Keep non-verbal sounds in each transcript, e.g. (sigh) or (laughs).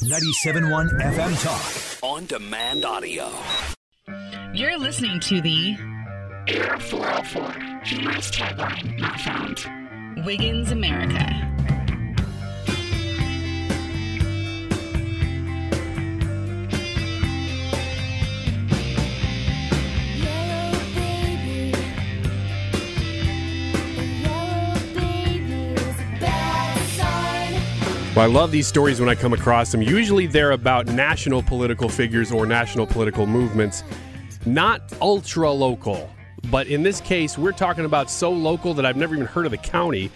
97.1 FM Talk. On demand audio. You're listening to the Error 404. Humorous tagline not found. Wiggins America. Well, I love these stories when I come across them. Usually they're about national political figures or national political movements, not ultra local. But in this case, we're talking about so local that I've never even heard of the county.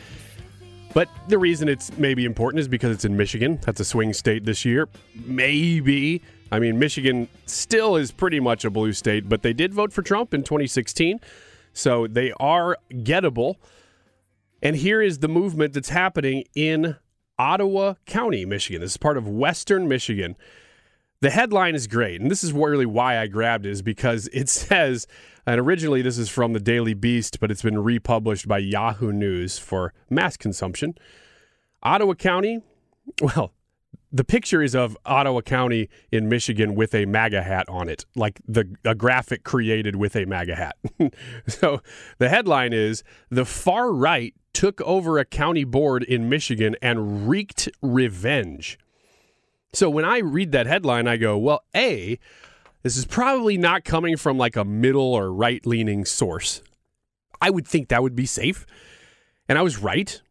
But the reason it's maybe important is because it's in Michigan. That's a swing state this year. Maybe. I mean, Michigan still is pretty much a blue state, but they did vote for Trump in 2016. So they are gettable. And here is the movement that's happening in Ottawa County, Michigan. This is part of Western Michigan. The headline is great, and this is really why I grabbed it, is because it (laughs) says, and originally this is from the Daily Beast, but it's been republished by Yahoo News for mass consumption. Ottawa County, (laughs) well, the picture is of Ottawa County in Michigan with a MAGA hat on it, like the a graphic created with a MAGA hat. (laughs) so the headline is the far right took over a county board in Michigan and wreaked revenge. So when I read that headline, I go, well, A, this is probably not coming from like a middle or right leaning source. I would think that would be safe. And I was right.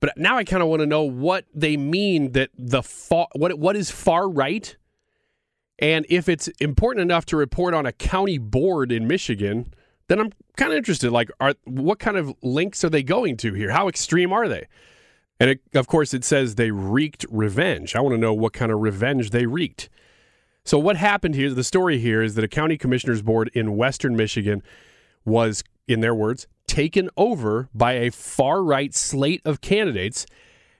But now I kind of want to know what they mean that the far, what what is far right, and if it's important enough to report on a county board in Michigan, then I'm kind of interested. Like, are what kind of links are they going to here? How extreme are they? And it, of course, it says they wreaked revenge. I want to know what kind of revenge they wreaked. So what happened here? The story here is that a county commissioners board in Western Michigan was, in their words, taken over by a far right slate of candidates,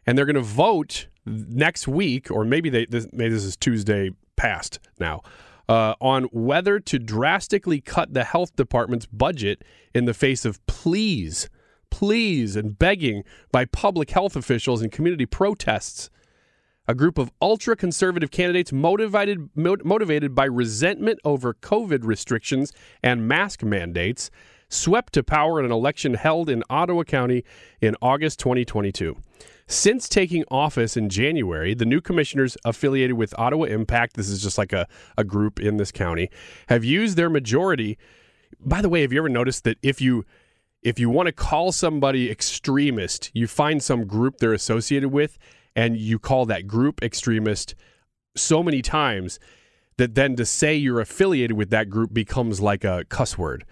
and they're going to vote next week, or maybe they this, maybe this is Tuesday past now, uh, on whether to drastically cut the health department's budget in the face of pleas, pleas, and begging by public health officials and community protests. A group of ultra conservative candidates motivated mo- motivated by resentment over COVID restrictions and mask mandates swept to power in an election held in Ottawa County in August 2022. Since taking office in January, the new commissioners affiliated with Ottawa Impact, this is just like a, a group in this county, have used their majority. By the way, have you ever noticed that if you if you want to call somebody extremist, you find some group they're associated with and you call that group extremist so many times that then to say you're affiliated with that group becomes like a cuss word.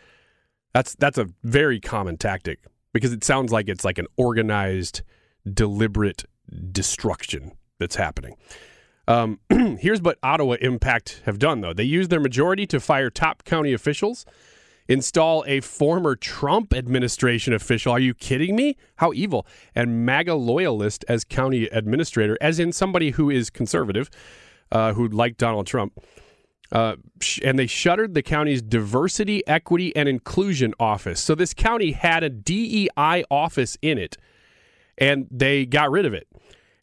That's that's a very common tactic because it sounds like it's like an organized, deliberate destruction that's happening. Um, (clears throat) here's what Ottawa Impact have done, though. They used their majority to fire top county officials, install a former Trump administration official. Are you kidding me? How evil. And MAGA loyalist as county administrator, as in somebody who is conservative, uh, who liked Donald Trump. Uh, sh- and they shuttered the county's diversity, equity, and inclusion office. So this county had a DEI office in it, and they got rid of it.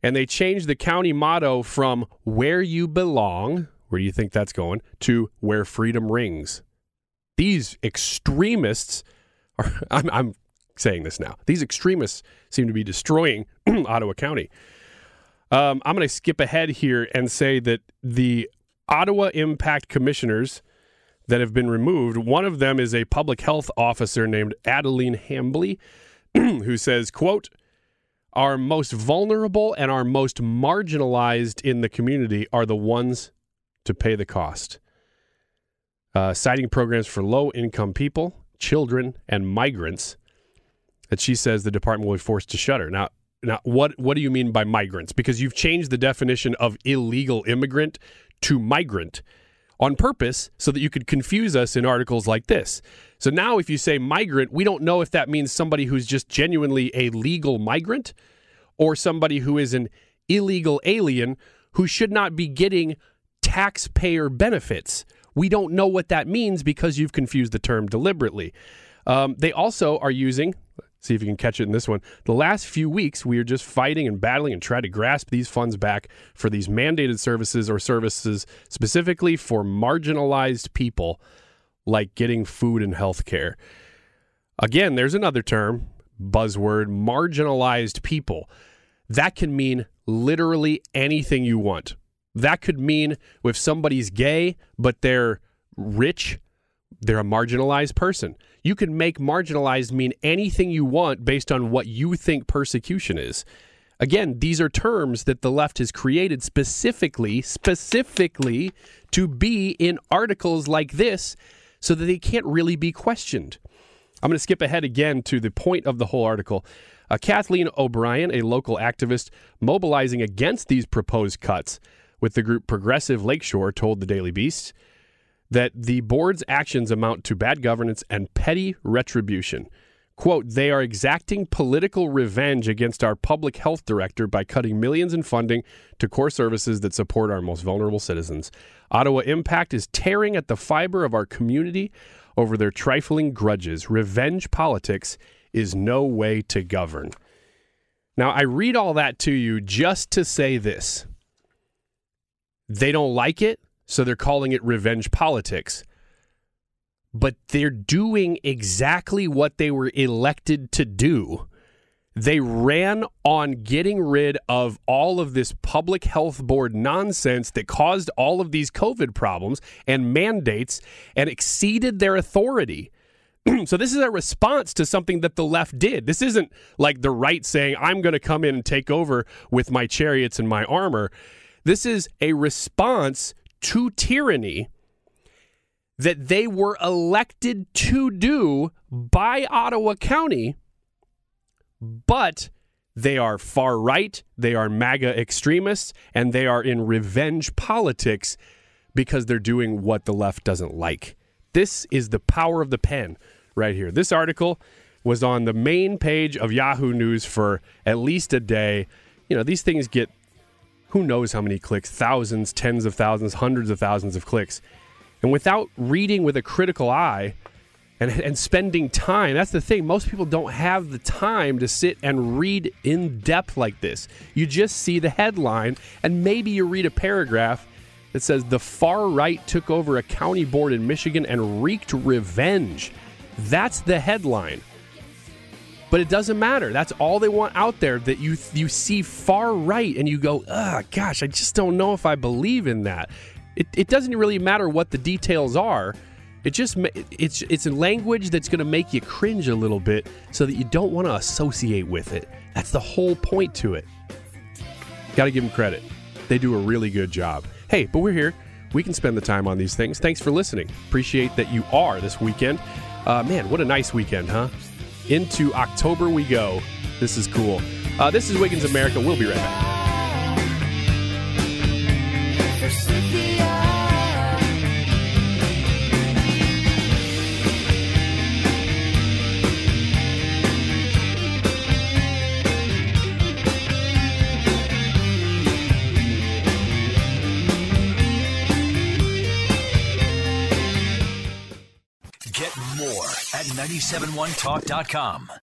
And they changed the county motto from where you belong, where do you think that's going, to where freedom rings. These extremists are, (laughs) I'm, I'm saying this now, these extremists seem to be destroying (clears throat) Ottawa County. Um, I'm going to skip ahead here and say that the Ottawa Impact commissioners that have been removed, one of them is a public health officer named Adeline Hambley, (clears throat) who says, quote, our most vulnerable and our most marginalized in the community are the ones to pay the cost. Uh, citing programs for low income people, children, and migrants that she says the department will be forced to shutter. Now, now what, what do you mean by migrants? Because you've changed the definition of illegal immigrant to migrant on purpose so that you could confuse us in articles like this. So now, if you say migrant, we don't know if that means somebody who's just genuinely a legal migrant or somebody who is an illegal alien who should not be getting taxpayer benefits. We don't know what that means because you've confused the term deliberately. Um, they also are using, See if you can catch it in this one. The last few weeks, we are just fighting and battling and trying to grasp these funds back for these mandated services or services specifically for marginalized people, like getting food and health care. Again, there's another term, buzzword, marginalized people. That can mean literally anything you want. That could mean if somebody's gay, but they're rich, they're a marginalized person. You can make marginalized mean anything you want based on what you think persecution is. Again, these are terms that the left has created specifically, specifically to be in articles like this so that they can't really be questioned. I'm going to skip ahead again to the point of the whole article. Uh, Kathleen O'Brien, a local activist mobilizing against these proposed cuts with the group Progressive Lakeshore, told the Daily Beast that the board's actions amount to bad governance and petty retribution. Quote, they are exacting political revenge against our public health director by cutting millions in funding to core services that support our most vulnerable citizens. Ottawa Impact is tearing at the fiber of our community over their trifling grudges. Revenge politics is no way to govern. Now, I read all that to you just to say this they don't like it, so they're calling it revenge politics. But they're doing exactly what they were elected to do. They ran on getting rid of all of this public health board nonsense that caused all of these COVID problems and mandates and exceeded their authority. (clears throat) so, this is a response to something that the left did. This isn't like the right saying, I'm going to come in and take over with my chariots and my armor. This is a response to tyranny that they were elected to do by Ottawa County, but they are far right, they are MAGA extremists, and they are in revenge politics because they're doing what the left doesn't like. This is the power of the pen right here. This article was on the main page of Yahoo News for at least a day. You know, these things get who knows how many clicks, thousands, tens of thousands, hundreds of thousands of clicks. And without reading with a critical eye and, and spending time, that's the thing. Most people don't have the time to sit and read in depth like this. You just see the headline, and maybe you read a paragraph that says the far right took over a county board in Michigan and wreaked revenge. That's the headline. But it doesn't matter. That's all they want out there that you you see far right and you go, "Ah, gosh, I just don't know if I believe in that." It, it doesn't really matter what the details are. It just it's it's a language that's going to make you cringe a little bit so that you don't want to associate with it. That's the whole point to it. Got to give them credit. They do a really good job. Hey, but we're here. We can spend the time on these things. Thanks for listening. Appreciate that you are this weekend. Uh, man, what a nice weekend, huh? Into October we go. This is cool. Uh, this is Wiggins America. We'll be right back. 971talk.com.